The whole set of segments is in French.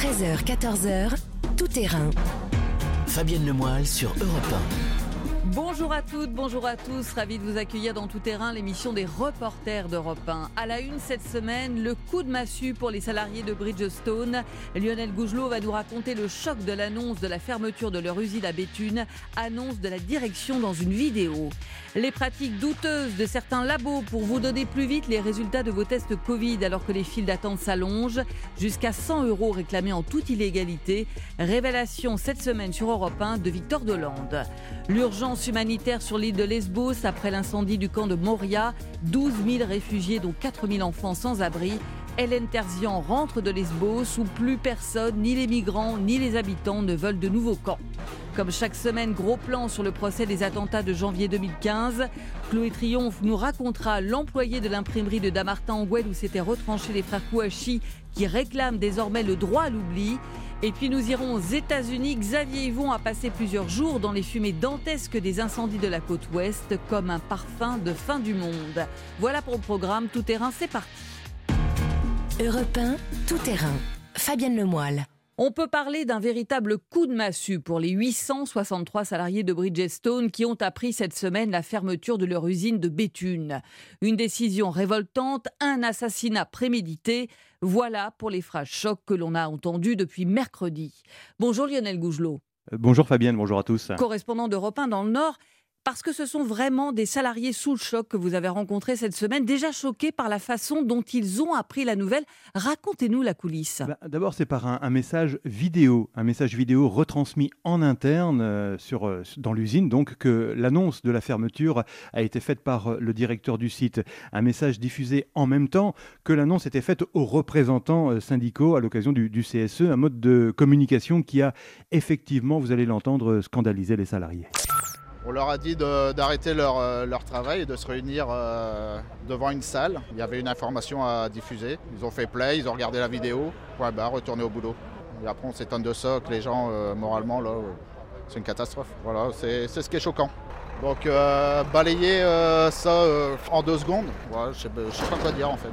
13h, 14h, tout terrain. Fabienne Lemoyle sur Europe Bonjour à toutes, bonjour à tous, ravi de vous accueillir dans Tout Terrain, l'émission des reporters d'Europe 1. À la une cette semaine, le coup de massue pour les salariés de Bridgestone. Lionel Gougelot va nous raconter le choc de l'annonce de la fermeture de leur usine à Béthune, annonce de la direction dans une vidéo. Les pratiques douteuses de certains labos pour vous donner plus vite les résultats de vos tests Covid alors que les files d'attente s'allongent, jusqu'à 100 euros réclamés en toute illégalité. Révélation cette semaine sur Europe 1 de Victor Dolande. L'urgence humanitaire sur l'île de Lesbos après l'incendie du camp de Moria. 12 000 réfugiés, dont 4 000 enfants sans abri. Hélène Terzian rentre de Lesbos où plus personne, ni les migrants, ni les habitants ne veulent de nouveaux camps. Comme chaque semaine, gros plan sur le procès des attentats de janvier 2015. Chloé Triomphe nous racontera l'employé de l'imprimerie de Damartin en où s'étaient retranchés les frères Kouachi qui réclament désormais le droit à l'oubli. Et puis nous irons aux États-Unis. Xavier Yvon a passé plusieurs jours dans les fumées dantesques des incendies de la côte ouest comme un parfum de fin du monde. Voilà pour le programme Tout Terrain, c'est parti. Europe 1, Tout Terrain. Fabienne Lemoyle. On peut parler d'un véritable coup de massue pour les 863 salariés de Bridgestone qui ont appris cette semaine la fermeture de leur usine de Béthune. Une décision révoltante, un assassinat prémédité. Voilà pour les phrases choc que l'on a entendues depuis mercredi. Bonjour Lionel Gougelot. Euh, bonjour Fabienne, bonjour à tous. Correspondant d'Europe 1 dans le Nord, parce que ce sont vraiment des salariés sous le choc que vous avez rencontrés cette semaine, déjà choqués par la façon dont ils ont appris la nouvelle. Racontez-nous la coulisse. Bah, d'abord, c'est par un, message vidéo, un message vidéo retransmis en interne euh, sur, euh, dans l'usine, donc que l'annonce de la fermeture a été faite par euh, le directeur du site. Un message diffusé en même temps que l'annonce était faite aux représentants syndicaux à l'occasion du, du CSE, un mode de communication qui a effectivement, vous allez l'entendre, scandalisé les salariés. On leur a dit d'arrêter leur, euh, leur, travail et de se réunir euh, devant une salle. Il y avait une information à diffuser. Ils ont fait play, ils ont regardé la vidéo, point retourné au boulot. Et après, on s'étonne de ça, que les gens, euh, moralement, c'est une catastrophe. Voilà, c'est ce qui est choquant. Donc, balayer ça en deux secondes, je ne sais, pas quoi dire en fait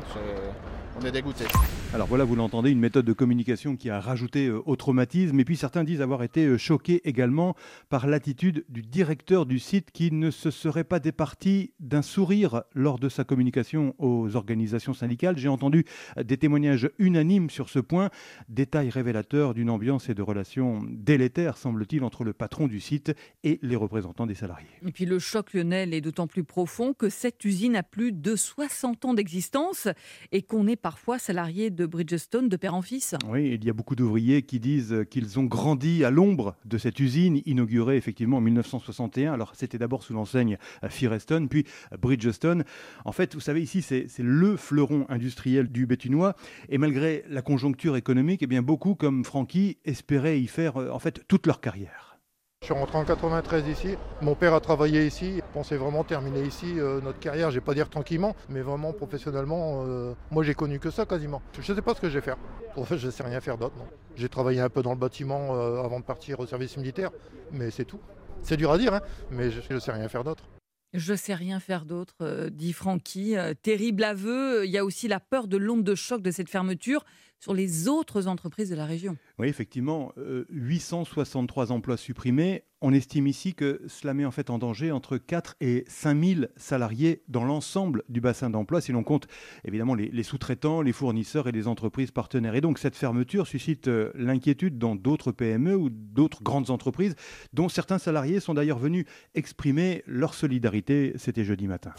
on est dégoûté. Alors voilà, vous l'entendez, une méthode de communication qui a rajouté euh, au traumatisme. Et puis certains disent avoir été euh, choqués également par l'attitude du directeur du site qui ne se serait pas départi d'un sourire lors de sa communication aux organisations syndicales. J'ai entendu euh, des témoignages unanimes sur ce point, détails révélateurs d'une ambiance et de relations délétères, semble-t-il, entre le patron du site et les représentants des salariés. Et puis le choc, Lionel, est d'autant plus profond que cette usine a plus de 60 ans d'existence et qu'on est parfois salariés de Bridgestone de père en fils. Oui, il y a beaucoup d'ouvriers qui disent qu'ils ont grandi à l'ombre de cette usine inaugurée effectivement en 1961. Alors c'était d'abord sous l'enseigne Firestone, puis Bridgestone. En fait, vous savez, ici, c'est le fleuron industriel du bétunois. Et malgré la conjoncture économique, eh bien, beaucoup, comme Francky, espéraient y faire en fait toute leur carrière. Je suis rentré en 93 ici. Mon père a travaillé ici. On pensait vraiment terminer ici euh, notre carrière. Je vais pas dire tranquillement, mais vraiment professionnellement. Euh, moi, j'ai connu que ça quasiment. Je ne sais pas ce que je vais faire. je ne sais rien faire d'autre. J'ai travaillé un peu dans le bâtiment euh, avant de partir au service militaire, mais c'est tout. C'est dur à dire, hein, mais je ne sais rien faire d'autre. Je sais rien faire d'autre, dit Francky. terrible aveu. Il y a aussi la peur de l'onde de choc de cette fermeture sur les autres entreprises de la région. Oui, effectivement, 863 euh, emplois supprimés. On estime ici que cela met en fait en danger entre 4 et 5 000 salariés dans l'ensemble du bassin d'emploi, si l'on compte évidemment les, sous-traitants, les fournisseurs et les entreprises partenaires. Et donc cette fermeture suscite euh, l'inquiétude dans d'autres PME ou d'autres grandes entreprises, dont certains salariés sont d'ailleurs venus exprimer leur solidarité. C'était jeudi matin.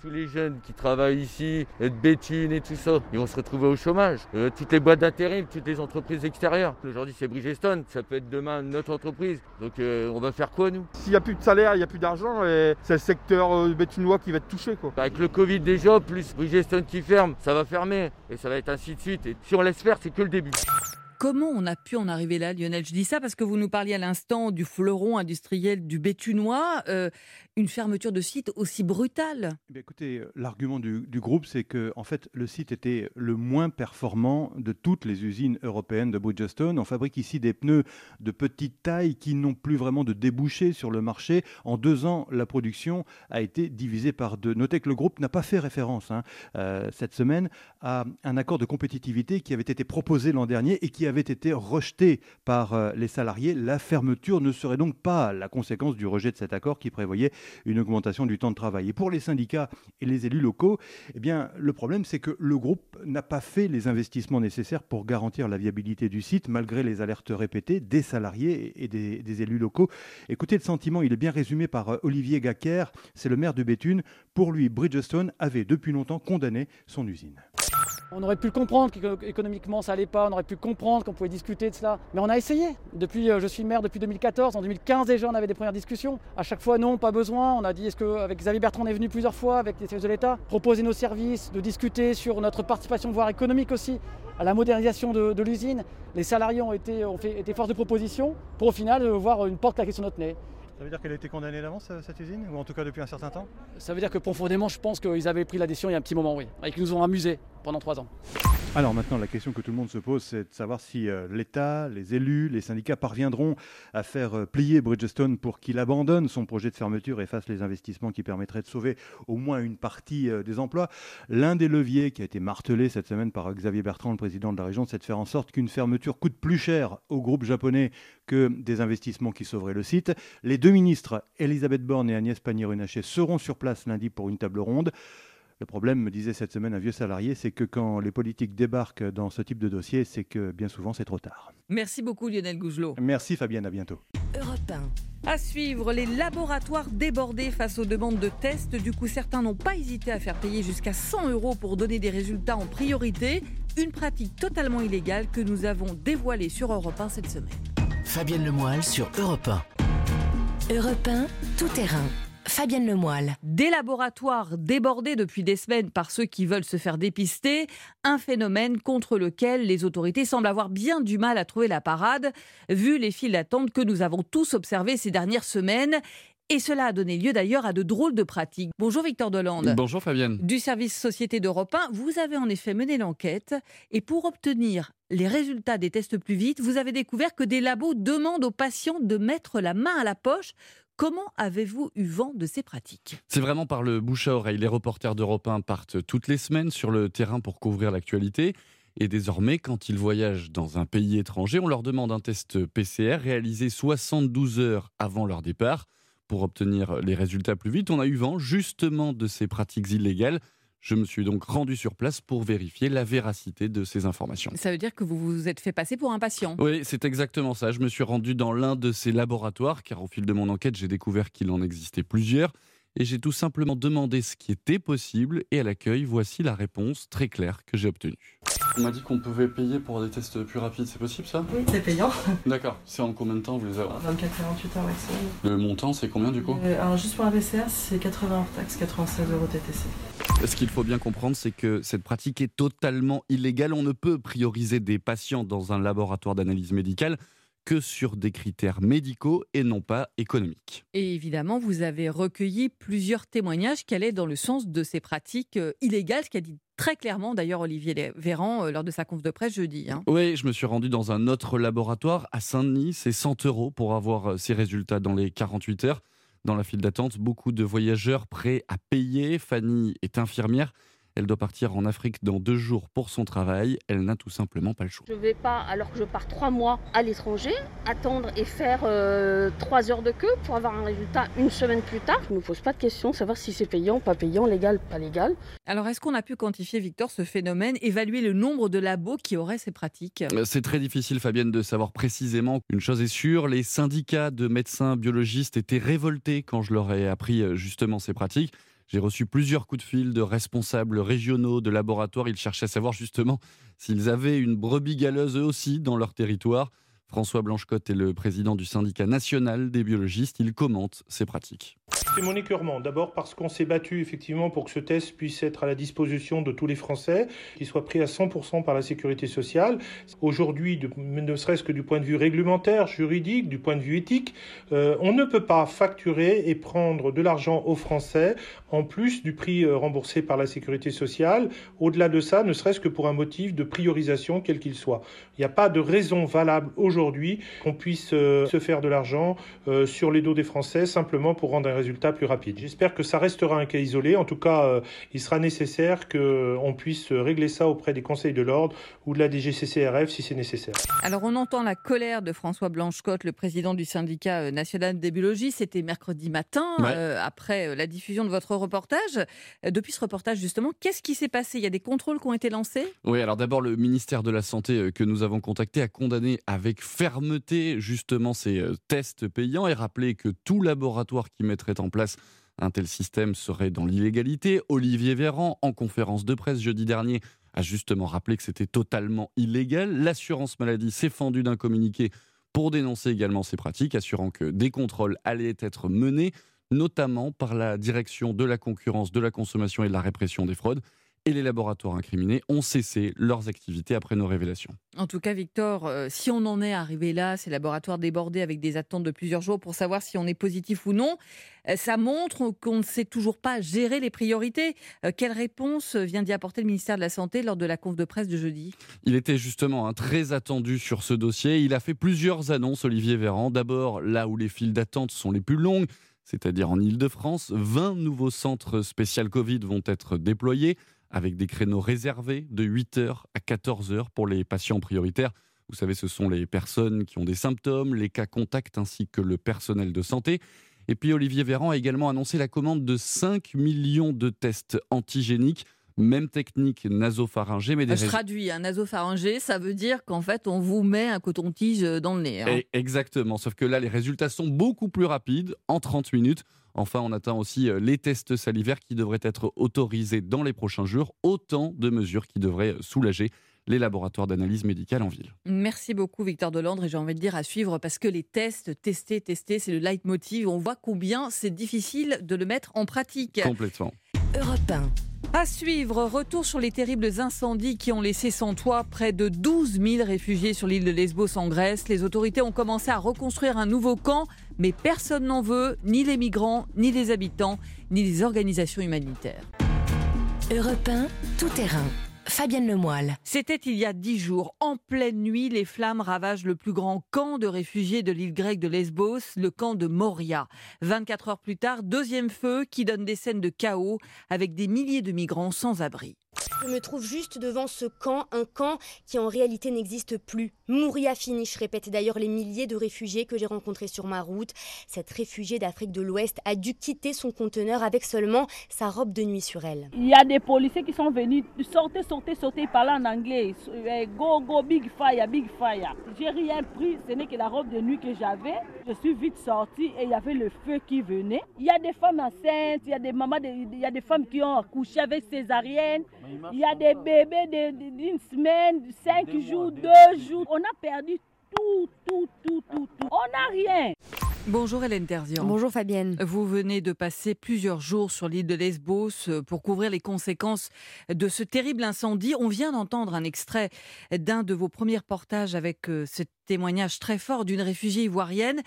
Tous les jeunes qui travaillent ici, de Béthune et tout ça, ils vont se retrouver au chômage. Euh, toutes les boîtes d'intérim, toutes les entreprises extérieures. Aujourd'hui, c'est Bridgestone, ça peut être demain notre entreprise. Donc, euh, on va faire quoi, nous? S'il n'y a plus de salaire, il n'y a plus d'argent, et c'est le secteur euh, béthunois qui va être touché. Quoi. Avec le Covid déjà, plus Bridgestone qui ferme, ça va fermer. Et ça va être ainsi de suite. Et si on laisse faire, c'est que le début. Comment on a pu en arriver là, Lionel? Je dis ça parce que vous nous parliez à l'instant du fleuron industriel du Béthunois une fermeture de site aussi brutale eh Écoutez, euh, l'argument du, groupe, c'est que en fait, le site était le moins performant de toutes les usines européennes de Bridgestone. On fabrique ici des pneus de petite taille qui n'ont plus vraiment de débouchés sur le marché. En deux ans, la production a été divisée par deux. Notez que le groupe n'a pas fait référence hein, euh, cette semaine à un accord de compétitivité qui avait été proposé l'an dernier et qui avait été rejeté par euh, les salariés. La fermeture ne serait donc pas la conséquence du rejet de cet accord qui prévoyait une augmentation du temps de travail. Et pour les syndicats et les élus locaux, eh le problème, c'est que le groupe n'a pas fait les investissements nécessaires pour garantir la viabilité du site, malgré les alertes répétées des salariés et des, des élus locaux. Écoutez le sentiment, il est bien résumé par euh, Olivier Gacker, c'est le maire de Béthune. Pour lui, Bridgestone avait depuis longtemps condamné son usine. On aurait pu le comprendre qu'économiquement ça allait pas, on aurait pu comprendre qu'on pouvait discuter de cela. Mais on a essayé. Depuis, euh, je suis maire depuis 2014. En 2015 déjà, on avait des premières discussions. À chaque fois, non, pas besoin. On a dit, est-ce qu'avec Xavier Bertrand, on est venu plusieurs fois avec les services de l'État, proposer nos services, de discuter sur notre participation, voire économique aussi, à la modernisation de, l'usine. Les salariés ont été, ont été force de proposition pour au final euh, voir une porte claquer sur notre nez. Ça veut dire qu'elle a été condamnée d'avance, euh, cette usine Ou en tout cas depuis un certain temps Ça veut dire que profondément, je pense qu'ils avaient pris la décision il y a un petit moment, oui. Et qu'ils nous ont amusés pendant trois ans. Alors maintenant, la question que tout le monde se pose, c'est de savoir si euh, l'État, les élus, les syndicats parviendront à faire euh, plier Bridgestone pour qu'il abandonne son projet de fermeture et fasse les investissements qui permettraient de sauver au moins une partie euh, des emplois. L'un des leviers qui a été martelé cette semaine par Xavier Bertrand, le président de la région, c'est de faire en sorte qu'une fermeture coûte plus cher au groupe japonais que des investissements qui sauveraient le site. Les deux ministres, Elisabeth Borne et Agnès Pannier-Runacher, seront sur place lundi pour une table ronde. Le problème, me disait cette semaine un vieux salarié, c'est que quand les politiques débarquent dans ce type de dossier, c'est que bien souvent c'est trop tard. Merci beaucoup Lionel Gougelot. Merci Fabienne, à bientôt. Europe À suivre, les laboratoires débordés face aux demandes de tests. Du coup, certains n'ont pas hésité à faire payer jusqu'à 100 euros pour donner des résultats en priorité. Une pratique totalement illégale que nous avons dévoilée sur Europe 1 cette semaine. Fabienne Lemoyle sur Europe 1. Europe 1, tout terrain. Fabienne Lemoyle. Des laboratoires débordés depuis des semaines par ceux qui veulent se faire dépister, un phénomène contre lequel les autorités semblent avoir bien du mal à trouver la parade, vu les files d'attente que nous avons tous observées ces dernières semaines. Et cela a donné lieu d'ailleurs à de drôles de pratiques. Bonjour Victor Delande. Bonjour Fabienne. Du service Société d'Europe 1, vous avez en effet mené l'enquête et pour obtenir les résultats des tests plus vite, vous avez découvert que des labos demandent aux patients de mettre la main à la poche Comment avez-vous eu vent de ces pratiques? C'est vraiment par le bouche à oreille. Les reporters d'Europe 1 partent toutes les semaines sur le terrain pour couvrir l'actualité. Et désormais, quand ils voyagent dans un pays étranger, on leur demande un test PCR réalisé 72 heures avant leur départ pour obtenir les résultats plus vite. On a eu vent justement de ces pratiques illégales je me suis donc rendu sur place pour vérifier la véracité de ces informations. Ça veut dire que vous vous êtes fait passer pour un patient Oui, c'est exactement ça. Je me suis rendu dans l'un de ces laboratoires, car au fil de mon enquête, j'ai découvert qu'il en existait plusieurs. Et j'ai tout simplement demandé ce qui était possible, et à l'accueil, voici la réponse très claire que j'ai obtenue. On m'a dit qu'on pouvait payer pour des tests plus rapides, c'est possible ça? Oui, c'est payant. D'accord, c'est en combien de temps vous les avez 24-48 heures maximum. Le montant, c'est combien du coup? Euh, Alors juste pour un VCR, c'est 80 hors taxe, 96 euros TTC. Ce qu'il faut bien comprendre, c'est que cette pratique est totalement illégale. On ne peut prioriser des patients dans un laboratoire d'analyse médicale que sur des critères médicaux et non pas économiques. Et évidemment, vous avez recueilli plusieurs témoignages qui allaient dans le sens de ces pratiques euh, illégales, ce qu'a dit très clairement d'ailleurs Olivier Véran euh, lors de sa conf de presse jeudi. Hein? Oui, je me suis rendu dans un autre laboratoire à Saint-Denis. C'est 100 euros pour avoir euh, ces résultats dans les 48 heures. Dans la file d'attente, beaucoup de voyageurs prêts à payer. Fanny est infirmière. Elle doit partir en Afrique dans deux jours pour son travail. Elle n'a tout simplement pas le choix. Je ne vais pas, alors que je pars trois mois à l'étranger, attendre et faire euh, trois heures de queue pour avoir un résultat une semaine plus tard. Je ne me pose pas de question, savoir si c'est payant, pas payant, légal, pas légal. Alors, est-ce qu'on a pu quantifier, Victor, ce phénomène, évaluer le nombre de labos qui auraient ces pratiques? Euh, C'est très difficile, Fabienne, de savoir précisément. Une chose est sûre, les syndicats de médecins biologistes étaient révoltés quand je leur ai appris euh, justement ces pratiques. J'ai reçu plusieurs coups de fil de responsables régionaux, de laboratoires. Ils cherchaient à savoir justement s'ils avaient une brebis galeuse eux aussi dans leur territoire. François Blanchecotte est le président du syndicat national des biologistes. Il commente ces pratiques. Mon écœurement. D'abord parce qu'on s'est battu effectivement pour que ce test puisse être à la disposition de tous les Français, qu'il soit pris à 100% par la sécurité sociale. Aujourd'hui, ne serait-ce que du point de vue réglementaire, juridique, du point de vue éthique, euh, on ne peut pas facturer et prendre de l'argent aux Français en plus du prix euh, remboursé par la sécurité sociale. Au-delà de ça, ne serait-ce que pour un motif de priorisation quel qu'il soit. Il n'y a pas de raison valable aujourd'hui qu'on puisse euh, se faire de l'argent sur les dos des Français simplement pour rendre un résultat résultats plus rapides. J'espère que ça restera un cas isolé. En tout cas, euh, il sera nécessaire qu'on puisse régler ça auprès des conseils de l'ordre ou de la DGCCRF si c'est nécessaire. Alors on entend la colère de François Blanchecotte, le président du syndicat euh, national des biologistes. C'était mercredi matin, euh, après la diffusion de votre reportage. Depuis ce reportage, justement, qu'est-ce qui s'est passé? Il y a des contrôles qui ont été lancés? Oui, alors d'abord, le ministère de la Santé que nous avons contacté a condamné avec fermeté justement ces tests payants et rappelé que tout laboratoire qui mettrait en place un tel système serait dans l'illégalité. Olivier Véran, en conférence de presse jeudi dernier, a justement rappelé que c'était totalement illégal. L'assurance maladie s'est fendue d'un communiqué pour dénoncer également ces pratiques, assurant que des contrôles allaient être menés, notamment par la direction de la concurrence, de la consommation et de la répression des fraudes et les laboratoires incriminés ont cessé leurs activités après nos révélations. En tout cas, Victor, euh, si on en est arrivé là, ces laboratoires débordés avec des attentes de plusieurs jours pour savoir si on est positif ou non, euh, ça montre qu'on ne sait toujours pas gérer les priorités. Euh, quelle réponse vient d'y apporter le ministère de la Santé lors de la conf de presse de jeudi? Il était justement un très attendu sur ce dossier. Il a fait plusieurs annonces, Olivier Véran. D'abord, là où les files d'attente sont les plus longues, c'est-à-dire en Ile-de-France, 20 nouveaux centres spécial Covid vont être déployés avec des créneaux réservés de 8h à 14h pour les patients prioritaires. Vous savez, ce sont les personnes qui ont des symptômes, les cas contacts ainsi que le personnel de santé. Et puis Olivier Véran a également annoncé la commande de 5 millions de tests antigéniques même technique nasopharyngée, mais des Je traduis, un nasopharyngé, ça veut dire qu'en fait, on vous met un coton-tige dans le nez. Hein. Exactement, sauf que là, les résultats sont beaucoup plus rapides, en 30 minutes. Enfin, on attend aussi euh, les tests salivaires qui devraient être autorisés dans les prochains jours. Autant de mesures qui devraient soulager les laboratoires d'analyse médicale en ville. Merci beaucoup Victor Delandre et j'ai envie de dire à suivre parce que les tests, tester, tester, c'est le leitmotiv. On voit combien c'est difficile de le mettre en pratique. Complètement. Europe À suivre, retour sur les terribles incendies qui ont laissé sans toit près de 12 000 réfugiés sur l'île de Lesbos en Grèce. Les autorités ont commencé à reconstruire un nouveau camp mais personne n'en veut, ni les migrants, ni les habitants, ni les organisations humanitaires. Europe tout terrain. Fabienne Lemoyle. C'était il y a dix jours. En pleine nuit, les flammes ravagent le plus grand camp de réfugiés de l'île grecque de Lesbos, le camp de Moria. 24 heures plus tard, deuxième feu qui donne des scènes de chaos avec des milliers de migrants sans abri. Je me trouve juste devant ce camp, un camp qui en réalité n'existe plus. Mouria finish, répètent d'ailleurs les milliers de réfugiés que j'ai rencontrés sur ma route. Cette réfugiée d'Afrique de l'Ouest a dû quitter son conteneur avec seulement sa robe de nuit sur elle. Il y a des policiers qui sont venus, sortez, sortez, sortez, parler en anglais. Eh, go, go, big fire, big fire. J'ai rien pris, ce n'est que la robe de nuit que j'avais. Je suis vite sortie et il y avait le feu qui venait. Il y a des femmes enceintes, il y a des mamans, il y a des femmes qui ont accouché avec césarienne. Il y a des bébés d'une semaine, cinq jours, deux jours. On a perdu tout, tout, tout, tout, tout. On n'a rien. Bonjour Hélène Terzian. Bonjour Fabienne. Vous venez de passer plusieurs jours sur l'île de Lesbos euh, pour couvrir les conséquences de ce terrible incendie. On vient d'entendre un extrait d'un de vos premiers reportages avec euh, ce témoignage très fort d'une réfugiée ivoirienne.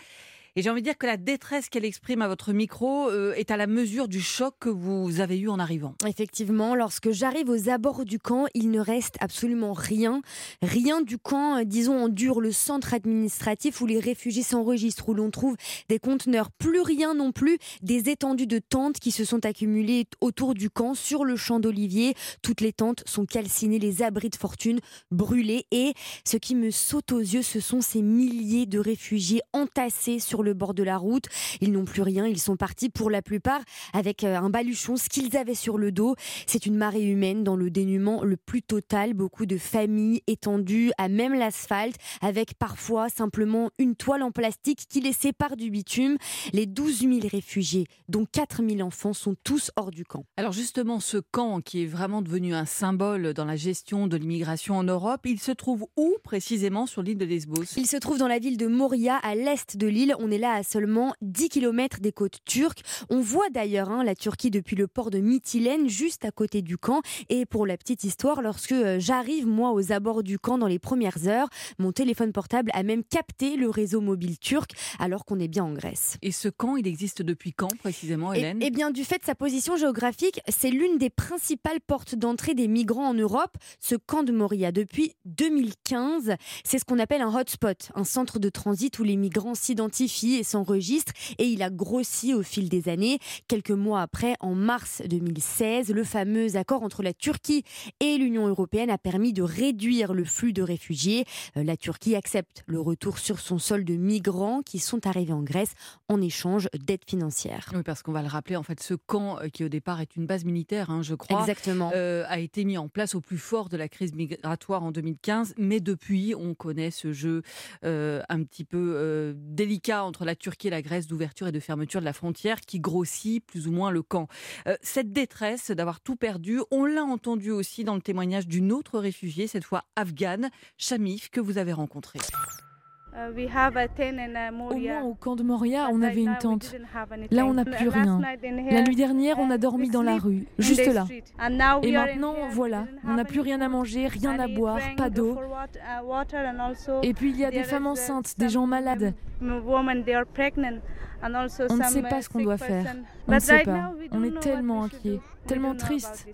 Et j'ai envie de dire que la détresse qu'elle exprime à votre micro euh, est à la mesure du choc que vous avez eu en arrivant. Effectivement, lorsque j'arrive aux abords du camp, il ne reste absolument rien. Rien du camp, euh, disons en dur, le centre administratif où les réfugiés s'enregistrent, où l'on trouve des conteneurs. Plus rien non plus, des étendues de tentes qui se sont accumulées autour du camp, sur le champ d'olivier. Toutes les tentes sont calcinées, les abris de fortune brûlés. Et ce qui me saute aux yeux, ce sont ces milliers de réfugiés entassés sur le bord de la route. Ils n'ont plus rien, ils sont partis pour la plupart avec euh, un baluchon, ce qu'ils avaient sur le dos. C'est une marée humaine dans le dénuement le plus total. Beaucoup de familles étendues à même l'asphalte, avec parfois simplement une toile en plastique qui les sépare du bitume. Les 12 000 réfugiés, dont 4 000 enfants, sont tous hors du camp. Alors justement, ce camp qui est vraiment devenu un symbole dans la gestion de l'immigration en Europe, il se trouve où précisément sur l'île de Lesbos? Il se trouve dans la ville de Moria, à l'est de l'île. On est là à seulement 10 km des côtes turques. On voit d'ailleurs hein, la Turquie depuis le port de Mytilène, juste à côté du camp. Et pour la petite histoire, lorsque euh, j'arrive moi aux abords du camp dans les premières heures, mon téléphone portable a même capté le réseau mobile turc alors qu'on est bien en Grèce. Et ce camp, il existe depuis quand précisément, Hélène? Eh bien, du fait de sa position géographique, c'est l'une des principales portes d'entrée des migrants en Europe. Ce camp de Moria depuis 2015, c'est ce qu'on appelle un hotspot, un centre de transit où les migrants s'identifient et s'enregistre et il a grossi au fil des années. Quelques mois après, en mars 2016, le fameux accord entre la Turquie et l'Union européenne a permis de réduire le flux de réfugiés. Euh, la Turquie accepte le retour sur son sol de migrants qui sont arrivés en Grèce en échange d'aide financière. Oui, parce qu'on va le rappeler, en fait, ce camp euh, qui au départ est une base militaire, hein, je crois, Exactement. euh, a été mis en place au plus fort de la crise migratoire en 2015. Mais depuis, on connaît ce jeu euh, un petit peu euh, délicat entre la Turquie et la Grèce d'ouverture et de fermeture de la frontière qui grossit plus ou moins le camp. Euh, cette détresse d'avoir tout perdu, on l'a entendu aussi dans le témoignage d'une autre réfugiée, cette fois afghane, Shamif, que vous avez rencontrée. Au moins au camp de Moria, on avait une tente. Là, on n'a plus rien. La nuit dernière, on a dormi dans la rue, juste là. Et maintenant, voilà, on n'a plus rien à manger, rien à boire, pas d'eau. Et puis, il y a des femmes enceintes, des gens malades. On ne sait pas ce qu'on doit faire. On ne sait pas. On est tellement inquiets, tellement tristes.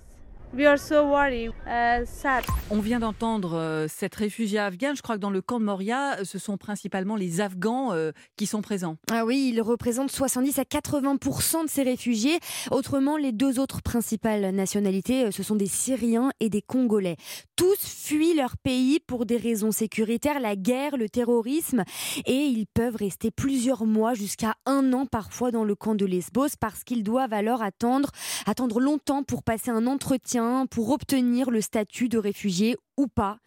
On vient d'entendre euh, cette réfugiée afghane. Je crois que dans le camp de Moria, ce sont principalement les Afghans euh, qui sont présents. Ah oui, ils représentent 70 à 80 de ces réfugiés. Autrement, les deux autres principales nationalités, euh, ce sont des Syriens et des Congolais. Tous fuient leur pays pour des raisons sécuritaires, la guerre, le terrorisme, et ils peuvent rester plusieurs mois, jusqu'à un an parfois dans le camp de Lesbos, parce qu'ils doivent alors attendre, attendre longtemps pour passer un entretien, pour obtenir le statut de réfugié ou pas.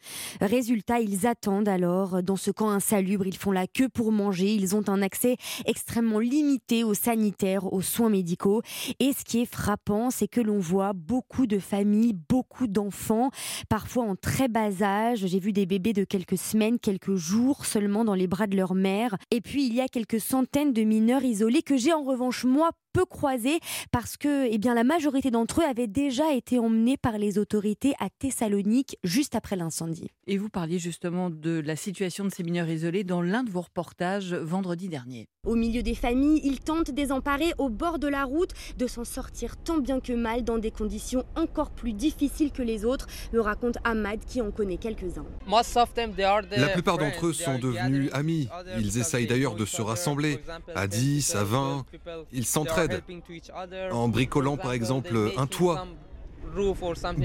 Résultat, ils attendent alors dans ce camp insalubre, ils font la queue pour manger, ils ont un accès extrêmement limité aux sanitaires, aux soins médicaux. Et ce qui est frappant, c'est que l'on voit beaucoup de familles, beaucoup d'enfants, parfois en très bas âge. J'ai vu des bébés de quelques semaines, quelques jours seulement dans les bras de leur mère. Et puis il y a quelques centaines de mineurs isolés que j'ai en revanche moi peu croisés parce que eh bien, la majorité d'entre eux avaient déjà été emmenés par les autorités à Thessalonique juste après l'incendie. Et vous parliez justement de la situation de ces mineurs isolés dans l'un de vos reportages vendredi dernier. Au milieu des familles, ils tentent désemparés au bord de la route de s'en sortir tant bien que mal dans des conditions encore plus difficiles que les autres, me raconte Ahmad qui en connaît quelques-uns. La plupart d'entre eux sont devenus amis. Ils essayent d'ailleurs de se rassembler à 10, à 20. Ils s'entraident en bricolant par exemple un toit.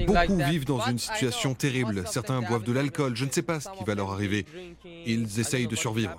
Beaucoup vivent dans une situation terrible. Certains boivent de l'alcool. Je ne sais pas ce qui va leur arriver. Ils essayent de survivre.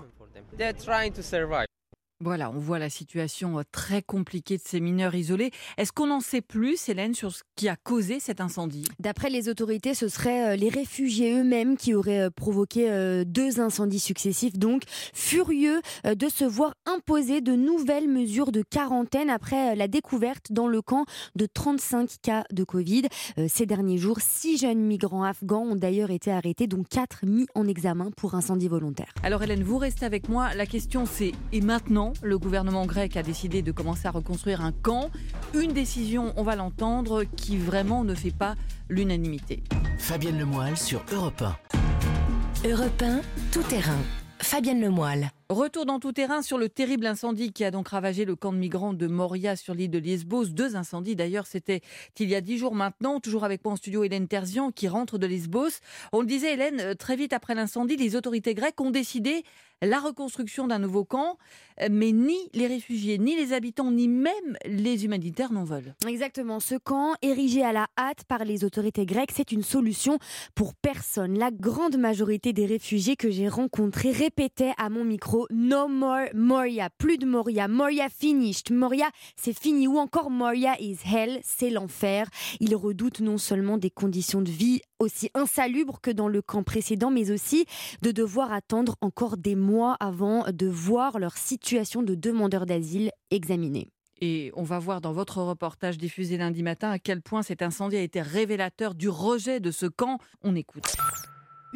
Voilà, on voit la situation euh, très compliquée de ces mineurs isolés. Est-ce qu'on en sait plus, Hélène, sur ce qui a causé cet incendie? D'après les autorités, ce seraient euh, les réfugiés eux-mêmes qui auraient euh, provoqué deux incendies successifs, donc furieux de se voir imposer de nouvelles mesures de quarantaine après la découverte dans le camp de 35 cas de Covid. Ces derniers jours, six jeunes migrants afghans ont d'ailleurs été arrêtés, dont quatre mis en examen pour incendie volontaire. Alors Hélène, vous restez avec moi. La question c'est, et maintenant le gouvernement grec a décidé de commencer à reconstruire un camp. Une décision, on va l'entendre, qui vraiment ne fait pas l'unanimité. Fabienne Lemoyle sur Europe 1. Europe 1, tout terrain. Fabienne Lemoyle. Retour dans tout terrain sur le terrible incendie qui a donc ravagé le camp de migrants de Moria sur l'île de Lesbos. Deux incendies d'ailleurs, c'était il y a dix jours maintenant. Toujours avec moi en studio Hélène Terzian qui rentre de Lesbos. On le disait Hélène, euh, très vite après l'incendie, les autorités grecques ont décidé la reconstruction d'un nouveau camp, euh, mais ni les réfugiés, ni les habitants, ni même les humanitaires n'en veulent. Exactement. Ce camp, érigé à la hâte par les autorités grecques, c'est une solution pour personne. La grande majorité des réfugiés que j'ai rencontrés répétaient à mon micro No more Moria, plus de Moria, Moria finished, Moria c'est fini, ou encore Moria is hell, c'est l'enfer. Ils redoutent non seulement des conditions de vie aussi insalubres que dans le camp précédent, mais aussi de devoir attendre encore des mois avant de voir leur situation de demandeur d'asile examinée. Et on va voir dans votre reportage diffusé lundi matin à quel point cet incendie a été révélateur du rejet de ce camp. On écoute.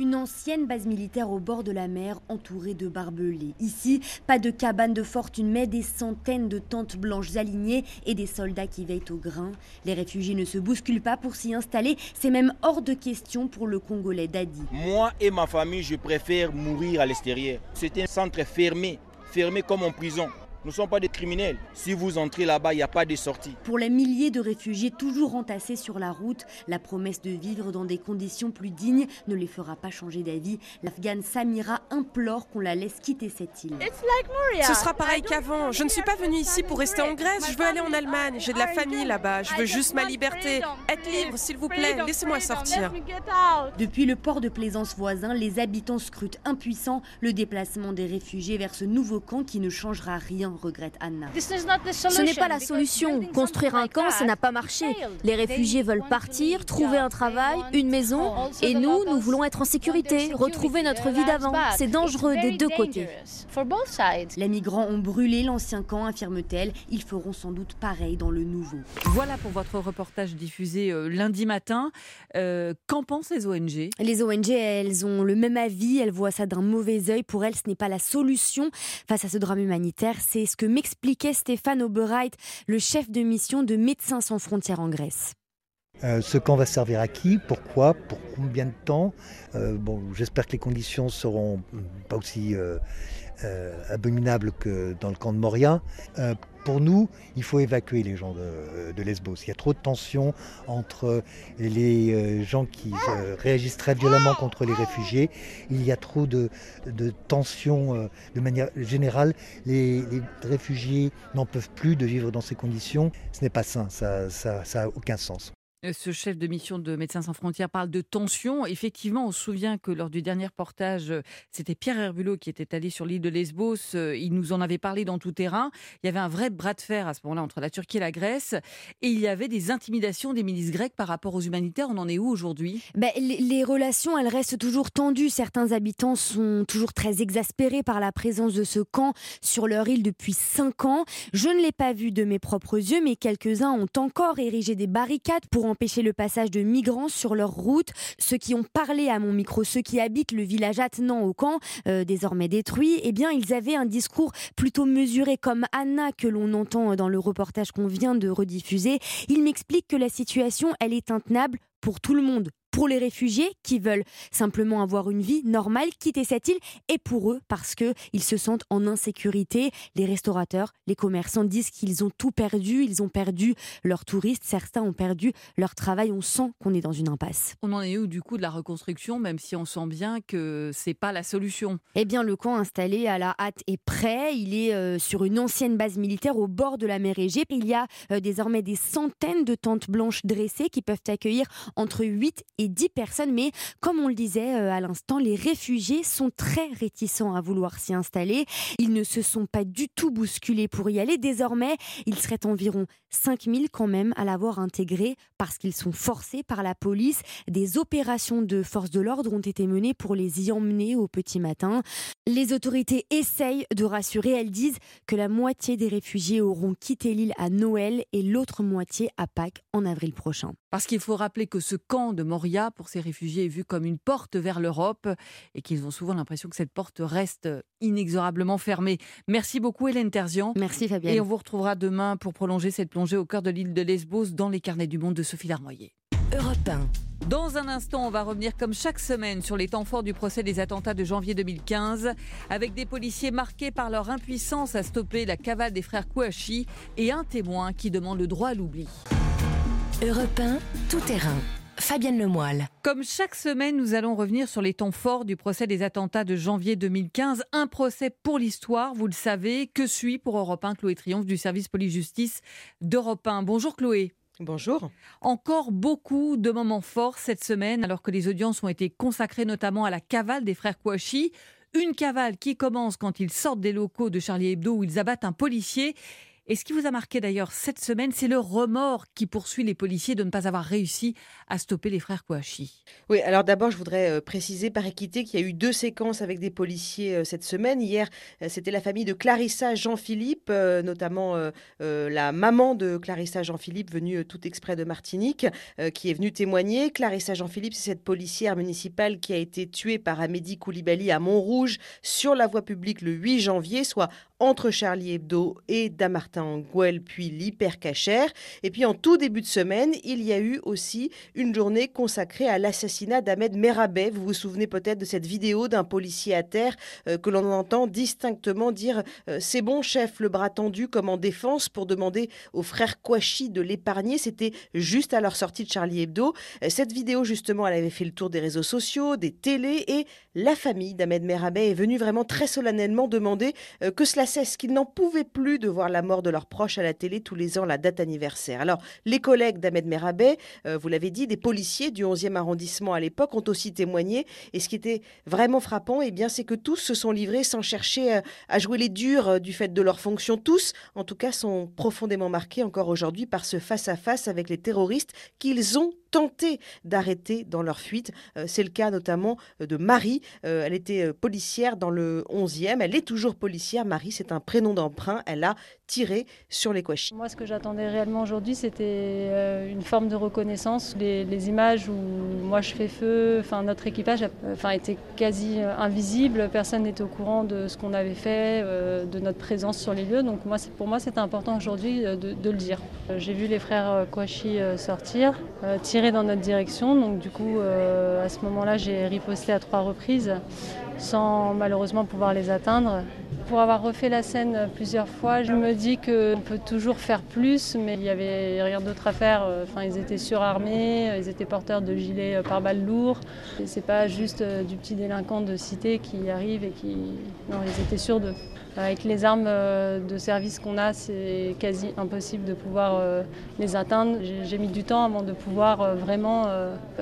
Une ancienne base militaire au bord de la mer entourée de barbelés. Ici, pas de cabane de fortune, mais des centaines de tentes blanches alignées et des soldats qui veillent au grain. Les réfugiés ne se bousculent pas pour s'y installer. C'est même hors de question pour le Congolais Dadi. Moi et ma famille, je préfère mourir à l'extérieur. C'est un centre fermé, fermé comme en prison. Nous ne sommes pas des criminels. Si vous entrez là-bas, il n'y a pas de sortie. Pour les milliers de réfugiés toujours entassés sur la route, la promesse de vivre dans des conditions plus dignes ne les fera pas changer d'avis. L'Afghane Samira implore qu'on la laisse quitter cette île. Ce sera pareil qu'avant. Je ne suis pas venue ici pour rester en Grèce. Je veux aller en Allemagne. J'ai de la famille là-bas. Je veux juste ma liberté. Être libre, s'il vous plaît. Laissez-moi sortir. Depuis le port de plaisance voisin, les habitants scrutent impuissants le déplacement des réfugiés vers ce nouveau camp qui ne changera rien, regrette Anna. Ce n'est pas la solution. Construire un camp, ça n'a pas marché. Les réfugiés veulent partir, trouver un travail, une maison, et nous, nous voulons être en sécurité, retrouver notre vie d'avant. C'est dangereux des deux côtés. Les migrants ont brûlé l'ancien camp, affirme-t-elle. Ils feront sans doute pareil dans le nouveau. Voilà pour votre reportage diffusé euh, lundi matin. Euh, qu'en pensent les ONG Les ONG, elles ont le même avis. Elles voient ça d'un mauvais œil. Pour elles, ce n'est pas la solution face à ce drame humanitaire. C'est ce que m'expliquait Stéphane Oberheit, le chef de mission de Médecins sans frontières en Grèce. Euh, ce camp va servir à qui? Pourquoi? Pour combien de temps? Bon, j'espère que les conditions seront pas aussi abominables que dans le camp de Moria pour nous, il faut évacuer les gens de, Lesbos. Il y a trop de tensions entre les euh, gens qui euh, réagissent très violemment contre les réfugiés. Il y a trop de, tensions euh, de manière générale. Les, réfugiés n'en peuvent plus de vivre dans ces conditions. Ce n'est pas sain, ça n'a aucun sens. Ce chef de mission de Médecins sans frontières parle de tension. Effectivement, on se souvient que lors du dernier reportage, c'était Pierre Herbulot qui était allé sur l'île de Lesbos. Il nous en avait parlé dans tout terrain. Il y avait un vrai bras de fer à ce moment-là entre la Turquie et la Grèce. Et il y avait des intimidations des milices grecques par rapport aux humanitaires. On en est où aujourd'hui? Ben, les, relations, elles restent toujours tendues. Certains habitants sont toujours très exaspérés par la présence de ce camp sur leur île depuis cinq ans. Je ne l'ai pas vu de mes propres yeux, mais quelques-uns ont encore érigé des barricades pour empêcher le passage de migrants sur leur route. Ceux qui ont parlé à mon micro, ceux qui habitent le village attenant au camp, euh, désormais détruit, eh bien, ils avaient un discours plutôt mesuré, comme Anna que l'on entend dans le reportage qu'on vient de rediffuser. Il m'explique que la situation, elle est intenable pour tout le monde, pour les réfugiés qui veulent simplement avoir une vie normale, quitter cette île, et pour eux parce que ils se sentent en insécurité. Les restaurateurs, les commerçants disent qu'ils ont tout perdu, ils ont perdu leurs touristes, certains ont perdu leur travail. On sent qu'on est dans une impasse. On en est où du coup de la reconstruction, même si on sent bien que c'est pas la solution? Eh bien, le camp installé à la hâte est prêt. Il est euh, sur une ancienne base militaire au bord de la mer Égée. Il y a euh, désormais des centaines de tentes blanches dressées qui peuvent accueillir entre 8 et 10 personnes. Mais comme on le disait euh, à l'instant, les réfugiés sont très réticents à vouloir s'y installer. Ils ne se sont pas du tout bousculés pour y aller. Désormais, ils seraient environ 5000 quand même à l'avoir intégré parce qu'ils sont forcés par la police. Des opérations de force de l'ordre ont été menées pour les y emmener au petit matin. Les autorités essayent de rassurer. Elles disent que la moitié des réfugiés auront quitté l'île à Noël et l'autre moitié à Pâques en avril prochain. Parce qu'il faut rappeler que ce camp de Moria pour ces réfugiés est vu comme une porte vers l'Europe et qu'ils ont souvent l'impression que cette porte reste inexorablement fermée. Merci beaucoup Hélène Terzian. Merci Fabienne. Et on vous retrouvera demain pour prolonger cette plongée au cœur de l'île de Lesbos dans les carnets du monde de Sophie Larmoyer. Europe 1. Dans un instant, on va revenir comme chaque semaine sur les temps forts du procès des attentats de janvier 2015, avec des policiers marqués par leur impuissance à stopper la cavale des frères Kouachi et un témoin qui demande le droit à l'oubli. Europe 1, tout terrain. Fabienne Lemoyle. Comme chaque semaine, nous allons revenir sur les temps forts du procès des attentats de janvier 2015. Un procès pour l'histoire, vous le savez. Que suit pour Europe 1 Chloé Triomphe du service police-justice d'Europe 1 Bonjour Chloé. Bonjour. Encore beaucoup de moments forts cette semaine, alors que les audiences ont été consacrées notamment à la cavale des frères Kouachi. Une cavale qui commence quand ils sortent des locaux de Charlie Hebdo où ils abattent un policier et ce qui vous a marqué d'ailleurs cette semaine, c'est le remords qui poursuit les policiers de ne pas avoir réussi à stopper les frères Kouachi. Oui, alors d'abord, je voudrais euh, préciser par équité qu'il y a eu deux séquences avec des policiers euh, cette semaine. Hier, euh, c'était la famille de Clarissa Jean-Philippe, notamment la maman de Clarissa Jean-Philippe, venue tout exprès de Martinique, qui est venue témoigner. Clarissa Jean-Philippe, c'est cette policière municipale qui a été tuée par Amédi Koulibaly à Montrouge sur la voie publique le 8 janvier, soit entre Charlie Hebdo et Damartin Anguel, puis l'hypercachère. Et puis en tout début de semaine, il y a eu aussi une journée consacrée à l'assassinat d'Ahmed Merabet. Vous vous souvenez peut-être de cette vidéo d'un policier à terre euh, que l'on entend distinctement dire euh, C'est bon, chef, le bras tendu comme en défense pour demander aux frères Kouachi de l'épargner. C'était juste à leur sortie de Charlie Hebdo. Euh, cette vidéo, justement, elle avait fait le tour des réseaux sociaux, des télés et la famille d'Ahmed Merabet est venue vraiment très solennellement demander que cela cesse, qu'ils n'en pouvaient plus de voir la mort de leurs proches à la télé tous les ans, la date anniversaire. Alors, les collègues d'Ahmed Merabet, vous l'avez dit, des policiers du 11e arrondissement à l'époque ont aussi témoigné. Et ce qui était vraiment frappant, eh bien, c'est que tous se sont livrés sans chercher euh, à jouer les durs euh, du fait de leur fonction. Tous, en tout cas, sont profondément marqués encore aujourd'hui par ce face-à-face avec les terroristes qu'ils ont tenté d'arrêter dans leur fuite. Euh, c'est le cas notamment de Marie. elle était policière dans le 11e. Elle est toujours policière. Marie, c'est un prénom d'emprunt. Elle a tiré sur les Kouachi. Moi, ce que j'attendais réellement aujourd'hui, c'était une forme de reconnaissance. Les, images où moi je fais feu, enfin notre équipage enfin, était quasi invisible. Personne n'était au courant de ce qu'on avait fait, euh, de notre présence sur les lieux. Donc moi, pour moi, c'était important aujourd'hui euh, de, le dire. Euh, j'ai vu les frères Kouachi sortir, tirer dans notre direction. Donc du coup, à ce moment-là, j'ai riposté à trois reprises sans malheureusement pouvoir les atteindre. Pour avoir refait la scène plusieurs fois, je me dis qu'on peut toujours faire plus, mais il n'y avait rien d'autre à faire. Enfin, ils étaient surarmés, ils étaient porteurs de gilets par balles lourds. C'est pas juste du petit délinquant de cité qui arrive et qui. Non, ils étaient sûrs d'eux. Avec les armes euh, de service qu'on a, c'est quasi impossible de pouvoir euh, les atteindre. J'ai mis du temps avant de pouvoir euh, vraiment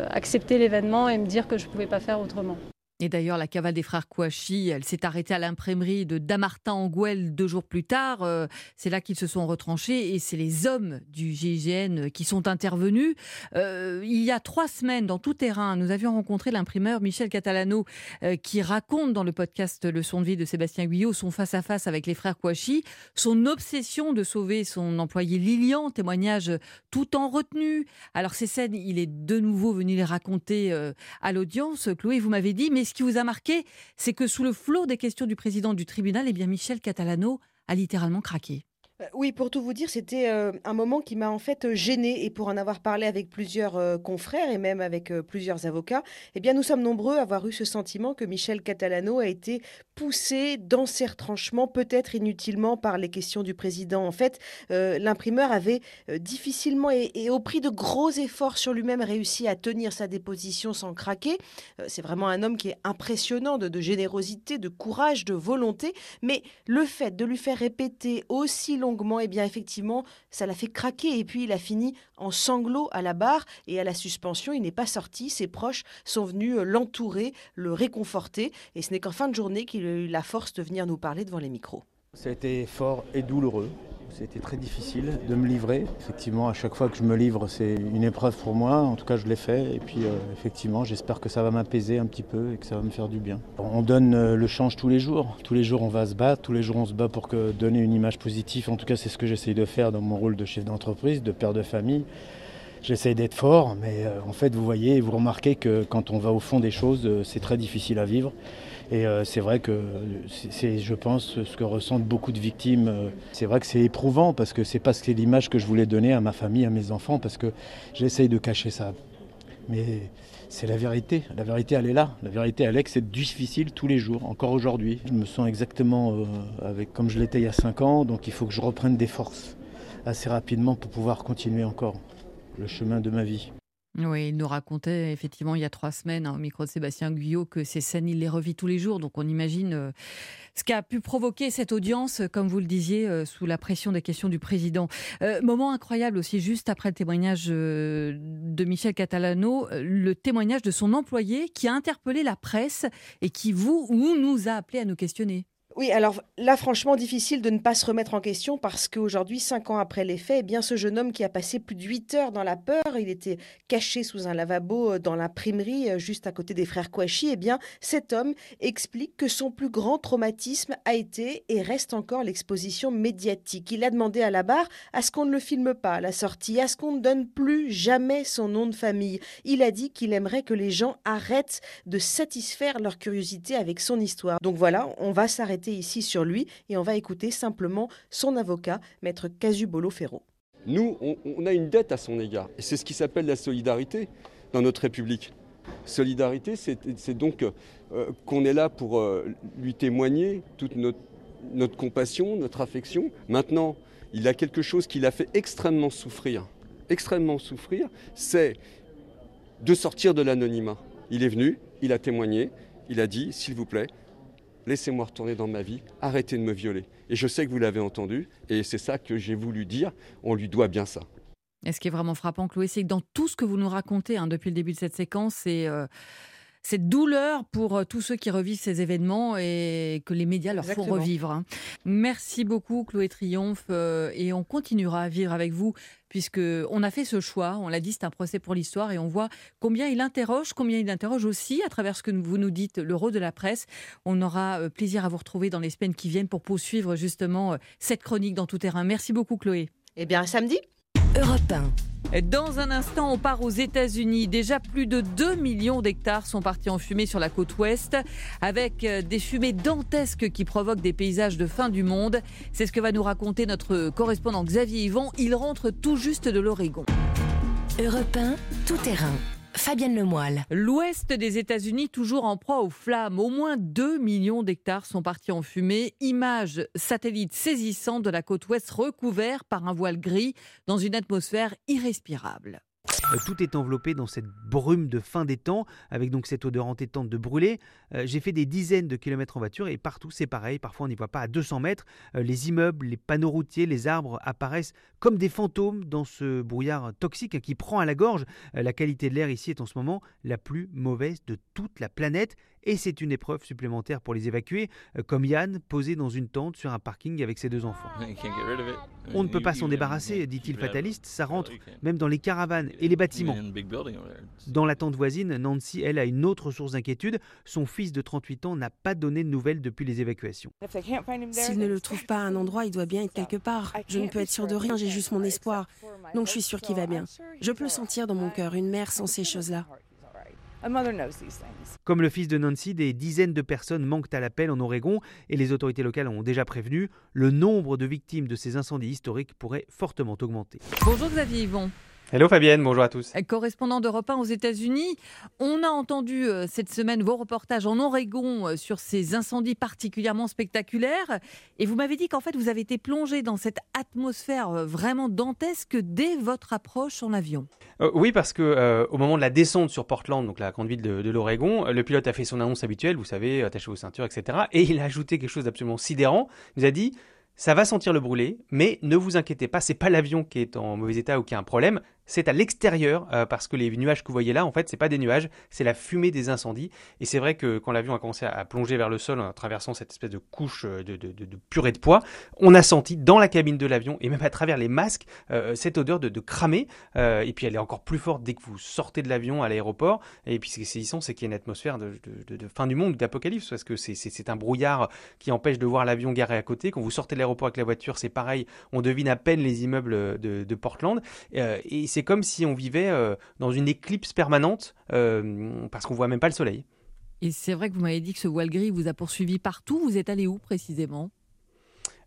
accepter l'événement et me dire que je ne pouvais pas faire autrement. Et d'ailleurs, la cavale des frères Kouachi, elle s'est arrêtée à l'imprimerie de Damartin Anguel deux jours plus tard. Euh, c'est là qu'ils se sont retranchés et c'est les hommes du GIGN qui sont intervenus. Euh, il y a trois semaines, dans tout terrain, nous avions rencontré l'imprimeur Michel Catalano euh, qui raconte dans le podcast Le son de vie de Sébastien Guyot son face-à-face avec les frères Kouachi, son obsession de sauver son employé Lilian, témoignage tout en retenue. Alors ces scènes, il est de nouveau venu les raconter à l'audience. Chloé, vous m'avez dit, mais ce qui vous a marqué, c'est que sous le flot des questions du président du tribunal, eh bien Michel Catalano a littéralement craqué. Euh, oui, pour tout vous dire, c'était euh, un moment qui m'a en fait euh, gêné et pour en avoir parlé avec plusieurs confrères et même avec plusieurs avocats, eh bien nous sommes nombreux à avoir eu ce sentiment que Michel Catalano a été poussé dans ses retranchements, peut-être inutilement par les questions du président. En fait, l'imprimeur avait difficilement et, au prix de gros efforts sur lui-même réussi à tenir sa déposition sans craquer. C'est vraiment un homme qui est impressionnant de, de générosité, de courage, de volonté, mais le fait de lui faire répéter aussi longtemps longuement, et eh bien effectivement, ça l'a fait craquer. Et puis il a fini en sanglots à la barre et à la suspension. Il n'est pas sorti. Ses proches sont venus euh, l'entourer, le réconforter. Et ce n'est qu'en fin de journée qu'il a eu la force de venir nous parler devant les micros. Ça a été fort et douloureux. C'était très difficile de me livrer. Effectivement, à chaque fois que je me livre, c'est une épreuve pour moi. En tout cas, je l'ai fait. Et puis, euh, effectivement, j'espère que ça va m'apaiser un petit peu et que ça va me faire du bien. On donne euh, le change tous les jours. Tous les jours, on va se battre. Tous les jours, on se bat pour donner une image positive. En tout cas, c'est ce que j'essaye de faire dans mon rôle de chef d'entreprise, de père de famille. J'essaye d'être fort, mais euh, en fait, vous voyez, vous remarquez que quand on va au fond des choses, c'est très difficile à vivre. Et euh, c'est vrai que c'est, je pense, ce que ressentent beaucoup de victimes. Euh, c'est vrai que c'est éprouvant parce que c'est pas ce l'image que je voulais donner à ma famille, à mes enfants, parce que j'essaye de cacher ça. Mais c'est la vérité. La vérité, elle est là. La vérité, que c'est difficile tous les jours, encore aujourd'hui. Je me sens exactement euh, avec, comme je l'étais il y a 5 ans, donc il faut que je reprenne des forces assez rapidement pour pouvoir continuer encore le chemin de ma vie. Oui, il nous racontait effectivement il y a trois semaines hein, au micro de Sébastien Guyot que ces scènes, il les revit tous les jours. Donc on imagine euh, ce qui a pu provoquer cette audience, comme vous le disiez, euh, sous la pression des questions du président. Euh, moment incroyable aussi, juste après le témoignage de Michel Catalano, le témoignage de son employé qui a interpellé la presse et qui vous ou nous a appelé à nous questionner. Oui, alors là, franchement, difficile de ne pas se remettre en question parce qu'aujourd'hui, cinq ans après les faits, eh bien, ce jeune homme qui a passé plus de huit heures dans la peur, il était caché sous un lavabo euh, dans l'imprimerie, euh, juste à côté des frères Kouachi, eh bien, cet homme explique que son plus grand traumatisme a été et reste encore l'exposition médiatique. Il a demandé à la barre à ce qu'on ne le filme pas à la sortie, à ce qu'on ne donne plus jamais son nom de famille. Il a dit qu'il aimerait que les gens arrêtent de satisfaire leur curiosité avec son histoire. Donc voilà, on va s'arrêter ici sur lui et on va écouter simplement son avocat, maître Casubolo Ferro. Nous, on, a une dette à son égard et c'est ce qui s'appelle la solidarité dans notre République. Solidarité, c'est donc euh, qu'on est là pour euh, lui témoigner toute notre, notre compassion, notre affection. Maintenant, il a quelque chose qui l'a fait extrêmement souffrir. Extrêmement souffrir, c'est de sortir de l'anonymat. Il est venu, il a témoigné, il a dit, s'il vous plaît, laissez-moi retourner dans ma vie, arrêtez de me violer. Et je sais que vous l'avez entendu, et c'est ça que j'ai voulu dire, on lui doit bien ça. Et ce qui est vraiment frappant, Chloé, c'est que dans tout ce que vous nous racontez hein, depuis le début de cette séquence, c'est euh, cette douleur pour euh, tous ceux qui revivent ces événements et que les médias leur font revivre. Hein. Merci beaucoup, Chloé Triomphe, euh, et on continuera à vivre avec vous puisque on a fait ce choix. On l'a dit, c'est un procès pour l'histoire et on voit combien il interroge, combien il interroge aussi à travers ce que vous nous dites, le rôle de la presse. On aura euh, plaisir à vous retrouver dans les semaines qui viennent pour poursuivre justement cette chronique dans tout terrain. Merci beaucoup, Chloé. Eh bien, samedi. Europe dans un instant, on part aux États-Unis. Déjà plus de 2 millions d'hectares sont partis en fumée sur la côte ouest, avec euh, des fumées dantesques qui provoquent des paysages de fin du monde. C'est ce que va nous raconter notre correspondant Xavier Yvon. Il rentre tout juste de l'Oregon. Europe tout terrain. Fabienne Lemoyle. L'ouest des États-Unis toujours en proie aux flammes. Au moins 2 millions d'hectares sont partis en fumée. Images satellites saisissantes de la côte ouest recouvert par un voile gris dans une atmosphère irrespirable. Euh, tout est enveloppé dans cette brume de fin des temps, avec donc cette odeur entêtante de brûlé. Euh, j'ai fait des dizaines de kilomètres en voiture et partout c'est pareil. Parfois on n'y voit pas à 200 mètres. Euh, les immeubles, les panneaux routiers, les arbres apparaissent comme des fantômes dans ce brouillard toxique qui prend à la gorge. la qualité de l'air ici est en ce moment la plus mauvaise de toute la planète et c'est une épreuve supplémentaire pour les évacuer, euh, comme Yann posé dans une tente sur un parking avec ses deux enfants. On ne peut pas s'en débarrasser, dit-il fataliste, ça rentre même dans les caravanes et les bâtiments. Dans la tente voisine, Nancy, elle, a une autre source d'inquiétude. Son fils de 38 ans n'a pas donné de nouvelles depuis les évacuations. S'il ne le trouve pas à un endroit, il doit bien être quelque part. Je ne peux être sûr de rien, j'ai juste mon espoir. Donc je suis sûr qu'il va bien. Je peux le sentir dans mon cœur, une mère sans ces choses-là. Comme le fils de Nancy, des dizaines de personnes manquent à l'appel en Oregon et les autorités locales ont déjà prévenu, le nombre de victimes de ces incendies historiques pourrait fortement augmenter. Bonjour Xavier Yvon. Hello Fabienne, bonjour à tous. Correspondant d'Europe 1 aux États-Unis, on a entendu euh, cette semaine vos reportages en Oregon euh, sur ces incendies particulièrement spectaculaires. Et vous m'avez dit qu'en fait, vous avez été plongé dans cette atmosphère euh, vraiment dantesque dès votre approche en avion. oui, parce que au moment de la descente sur Portland, donc la grande ville de, de l'Oregon, le pilote a fait son annonce habituelle, vous savez, attaché aux ceintures, etc. Et il a ajouté quelque chose d'absolument sidérant. Il nous a dit ça va sentir le brûlé, mais ne vous inquiétez pas, c'est pas l'avion qui est en mauvais état ou qui a un problème, c'est à l'extérieur euh, parce que les nuages que vous voyez là, en fait, c'est pas des nuages, c'est la fumée des incendies. Et c'est vrai que quand l'avion a commencé à, plonger vers le sol en traversant cette espèce de couche euh, de, purée de poids, on a senti dans la cabine de l'avion et même à travers les masques euh, cette odeur de, cramer. et puis elle est encore plus forte dès que vous sortez de l'avion à l'aéroport. Et puis ce qui est saisissant, c'est qu'il y a une atmosphère de, fin du monde, d'apocalypse, parce que c'est un brouillard qui empêche de voir l'avion garé à côté. Quand vous sortez de l'aéroport avec la voiture, c'est pareil, on devine à peine les immeubles de, Portland. et c'est c'est comme si on vivait euh, dans une éclipse permanente euh, parce qu'on voit même pas le soleil. Et c'est vrai que vous m'avez dit que ce voile gris vous a poursuivi partout. Vous êtes allé où précisément?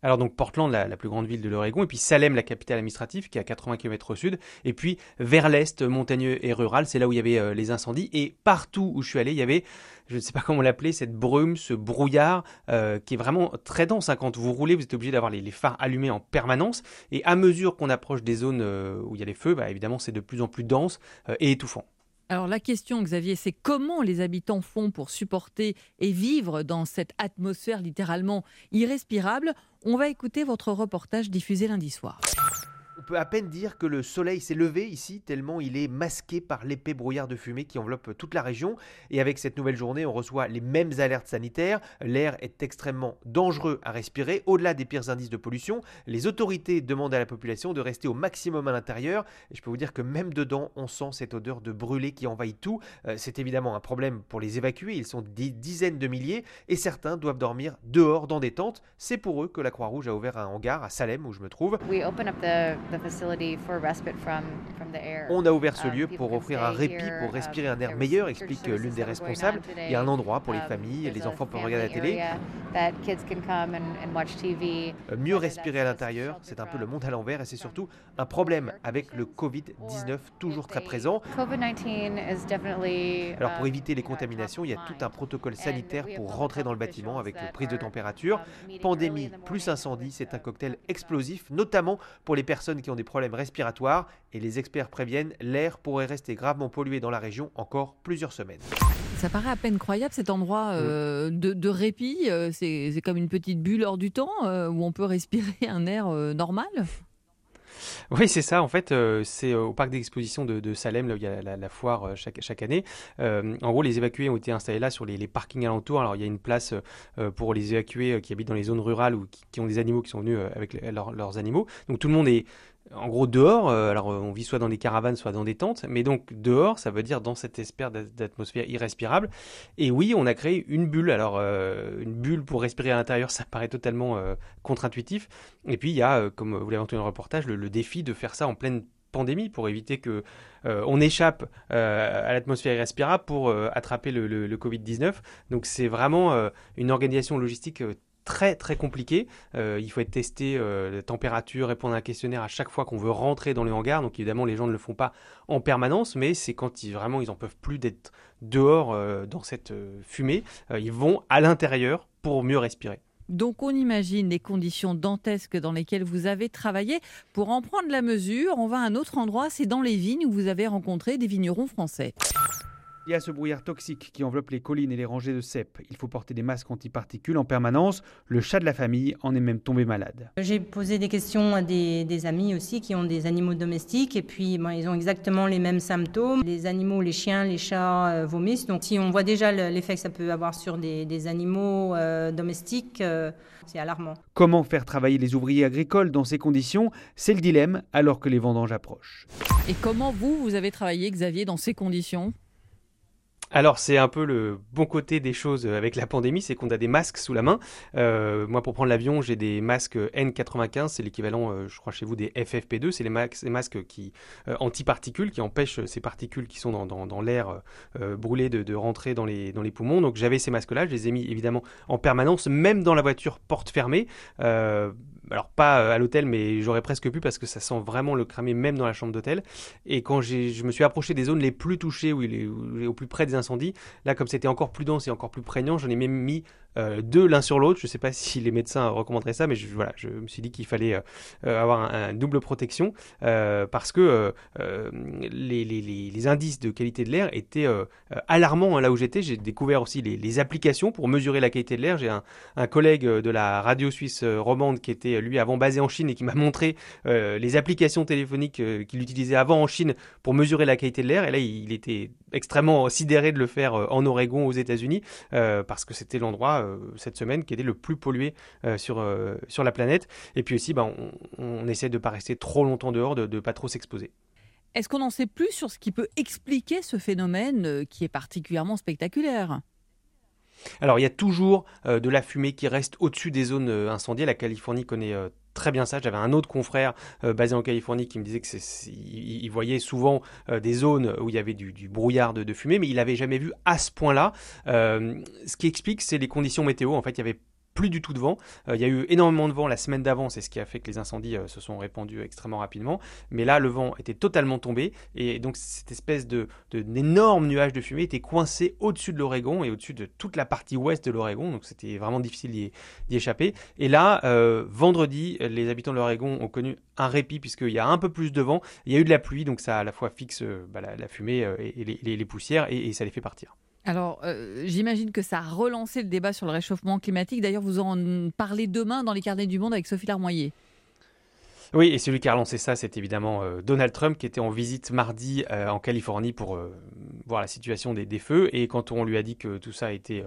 Alors donc Portland, la, plus grande ville de l'Oregon, et puis Salem, la capitale administrative, qui est à 80 km au sud, et puis vers l'est, montagneux et rural, c'est là où il y avait euh, les incendies, et partout où je suis allé, il y avait, je ne sais pas comment l'appeler, cette brume, ce brouillard, euh, qui est vraiment très dense. Hein. Quand vous roulez, vous êtes obligé d'avoir les, phares allumés en permanence, et à mesure qu'on approche des zones euh, où il y a les feux, bah, évidemment c'est de plus en plus dense et étouffant. Alors la question, Xavier, c'est comment les habitants font pour supporter et vivre dans cette atmosphère littéralement irrespirable? On va écouter votre reportage diffusé lundi soir. On peut à peine dire que le soleil s'est levé ici, tellement il est masqué par l'épais brouillard de fumée qui enveloppe toute la région. Et avec cette nouvelle journée, on reçoit les mêmes alertes sanitaires. L'air est extrêmement dangereux à respirer. Au-delà des pires indices de pollution, les autorités demandent à la population de rester au maximum à l'intérieur. Et je peux vous dire que même dedans, on sent cette odeur de brûlé qui envahit tout. Euh, c'est évidemment un problème pour les évacuer. Ils sont des dizaines de milliers et certains doivent dormir dehors dans des tentes. C'est pour eux que la Croix-Rouge a ouvert un hangar à Salem où je me trouve. On a ouvert ce lieu pour offrir un répit, pour respirer un air meilleur, explique l'une des responsables. Il y a un endroit pour les familles, les enfants peuvent regarder la télé. Mieux respirer à l'intérieur, c'est un peu le monde à l'envers et c'est surtout un problème avec le Covid-19 toujours très présent. Alors pour éviter les contaminations, il y a tout un protocole sanitaire pour rentrer dans le bâtiment avec prise de température. Pandémie plus incendie, c'est un cocktail explosif, notamment pour les personnes qui ont des problèmes respiratoires. Et les experts préviennent, l'air pourrait rester gravement pollué dans la région encore plusieurs semaines. Ça paraît à peine croyable cet endroit euh, de, répit. Euh, c'est comme une petite bulle hors du temps euh, où on peut respirer un air normal? Oui, c'est ça. En fait, euh, c'est au parc d'exposition de, Salem, là où il y a la, foire euh, chaque, chaque année. en gros, les évacués ont été installés là sur les, parkings alentours. Alors, il y a une place pour les évacués qui habitent dans les zones rurales ou qui, ont des animaux qui sont venus avec leurs animaux. Donc, tout le monde est en gros dehors, euh, alors euh, on vit soit dans des caravanes, soit dans des tentes, mais donc dehors, ça veut dire dans cette espèce d'atmosphère irrespirable. Et oui, on a créé une bulle. Alors euh, une bulle pour respirer à l'intérieur, ça paraît totalement contre-intuitif. Et puis il y a, comme vous l'avez entendu dans le reportage, le, défi de faire ça en pleine pandémie pour éviter que on échappe à l'atmosphère irrespirable pour attraper le, le Covid-19. Donc c'est vraiment une organisation logistique très très compliqué. Euh, il faut être testé euh, la température, répondre à un questionnaire à chaque fois qu'on veut rentrer dans le hangar. Donc évidemment, les gens ne le font pas en permanence, mais c'est quand ils, vraiment ils en peuvent plus d'être dehors euh, dans cette fumée. ils vont à l'intérieur pour mieux respirer. Donc on imagine les conditions dantesques dans lesquelles vous avez travaillé. Pour en prendre la mesure, on va à un autre endroit, c'est dans les vignes où vous avez rencontré des vignerons français. Il y a ce brouillard toxique qui enveloppe les collines et les rangées de cèpes. Il faut porter des masques antiparticules en permanence. Le chat de la famille en est même tombé malade. J'ai posé des questions à des, amis aussi qui ont des animaux domestiques et puis ils ont exactement les mêmes symptômes. Les animaux, les chiens, les chats euh, vomissent. Donc si on voit déjà l'effet que ça peut avoir sur des, animaux euh, domestiques, euh, c'est alarmant. Comment faire travailler les ouvriers agricoles dans ces conditions? C'est le dilemme alors que les vendanges approchent. Et comment vous, vous avez travaillé, Xavier, dans ces conditions? Alors c'est un peu le bon côté des choses avec la pandémie, c'est qu'on a des masques sous la main. Euh, moi pour prendre l'avion j'ai des masques N95, c'est l'équivalent euh, je crois chez vous des FFP2, c'est les, masques qui euh, antiparticules, qui empêchent ces particules qui sont dans, l'air brûlé de, rentrer dans les, dans les poumons. Donc j'avais ces masques-là, je les ai mis évidemment en permanence, même dans la voiture porte fermée alors pas euh, à l'hôtel, mais j'aurais presque pu parce que ça sent vraiment le cramer même dans la chambre d'hôtel. Et quand je me suis approché des zones les plus touchées, où il est, au plus près des incendies, là comme c'était encore plus dense et encore plus prégnant, j'en ai même mis deux l'un sur l'autre. Je ne sais pas si les médecins recommanderaient ça, mais je, voilà, je me suis dit qu'il fallait euh, avoir un, double protection parce que les, indices de qualité de l'air étaient alarmants hein, là où j'étais. J'ai découvert aussi les, applications pour mesurer la qualité de l'air. J'ai un, collègue de la radio suisse romande qui était lui avant basé en Chine et qui m'a montré euh, les applications téléphoniques euh, qu'il utilisait avant en Chine pour mesurer la qualité de l'air. Et là, il, était extrêmement sidéré de le faire euh, en Oregon aux États-Unis parce que c'était l'endroit cette semaine qui était le plus pollué sur, sur la planète. Et puis aussi, ben, on, essaie de ne pas rester trop longtemps dehors, de ne pas trop s'exposer. Est-ce qu'on en sait plus sur ce qui peut expliquer ce phénomène qui est particulièrement spectaculaire? Alors il y a toujours euh, de la fumée qui reste au-dessus des zones euh, incendiées. La Californie connaît euh, très bien ça. J'avais un autre confrère basé en Californie qui me disait qu'il voyait souvent des zones où il y avait du, brouillard de, fumée, mais il n'avait jamais vu à ce point-là. ce qui explique, c'est les conditions météo. En fait, il y avait plus du tout de vent. Euh, il y a eu énormément de vent la semaine d'avant, c'est ce qui a fait que les incendies euh, se sont répandus extrêmement rapidement. Mais là, le vent était totalement tombé et donc cette espèce de, d'énorme nuage de fumée était coincé au-dessus de l'Oregon et au-dessus de toute la partie ouest de l'Oregon. Donc c'était vraiment difficile d'y, échapper. Et là, euh, vendredi, les habitants de l'Oregon ont connu un répit puisqu'il y a un peu plus de vent. Il y a eu de la pluie, donc ça à la fois fixe bah, la, fumée et, les, poussières et ça les fait partir. Alors, euh, j'imagine que ça a relancé le débat sur le réchauffement climatique. D'ailleurs, vous en parlez demain dans les carnets du monde avec Sophie Larmoyer. Oui, et celui qui a relancé ça, c'est évidemment euh, Donald Trump, qui était en visite mardi euh, en Californie pour voir la situation des, feux. Et quand on lui a dit que tout ça était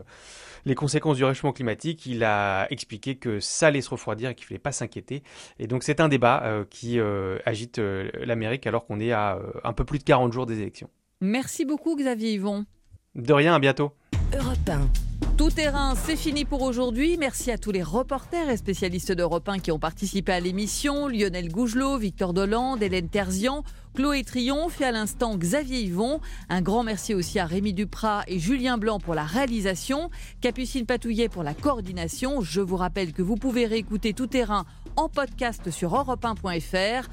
les conséquences du réchauffement climatique, il a expliqué que ça allait se refroidir et qu'il ne fallait pas s'inquiéter. Et donc, c'est un débat qui agite l'Amérique alors qu'on est à un peu plus de 40 jours des élections. Merci beaucoup, Xavier Yvon. De rien, à bientôt. Europe 1. Tout terrain, c'est fini pour aujourd'hui. Merci à tous les reporters et spécialistes d'Europe 1 qui ont participé à l'émission. Lionel Gougelot, Victor Dolande, Hélène Terzian, Chloé Triomphe et à l'instant Xavier Yvon. Un grand merci aussi à Rémi Duprat et Julien Blanc pour la réalisation. Capucine Patouillet pour la coordination. Je vous rappelle que vous pouvez réécouter Tout terrain en podcast sur europe1.fr.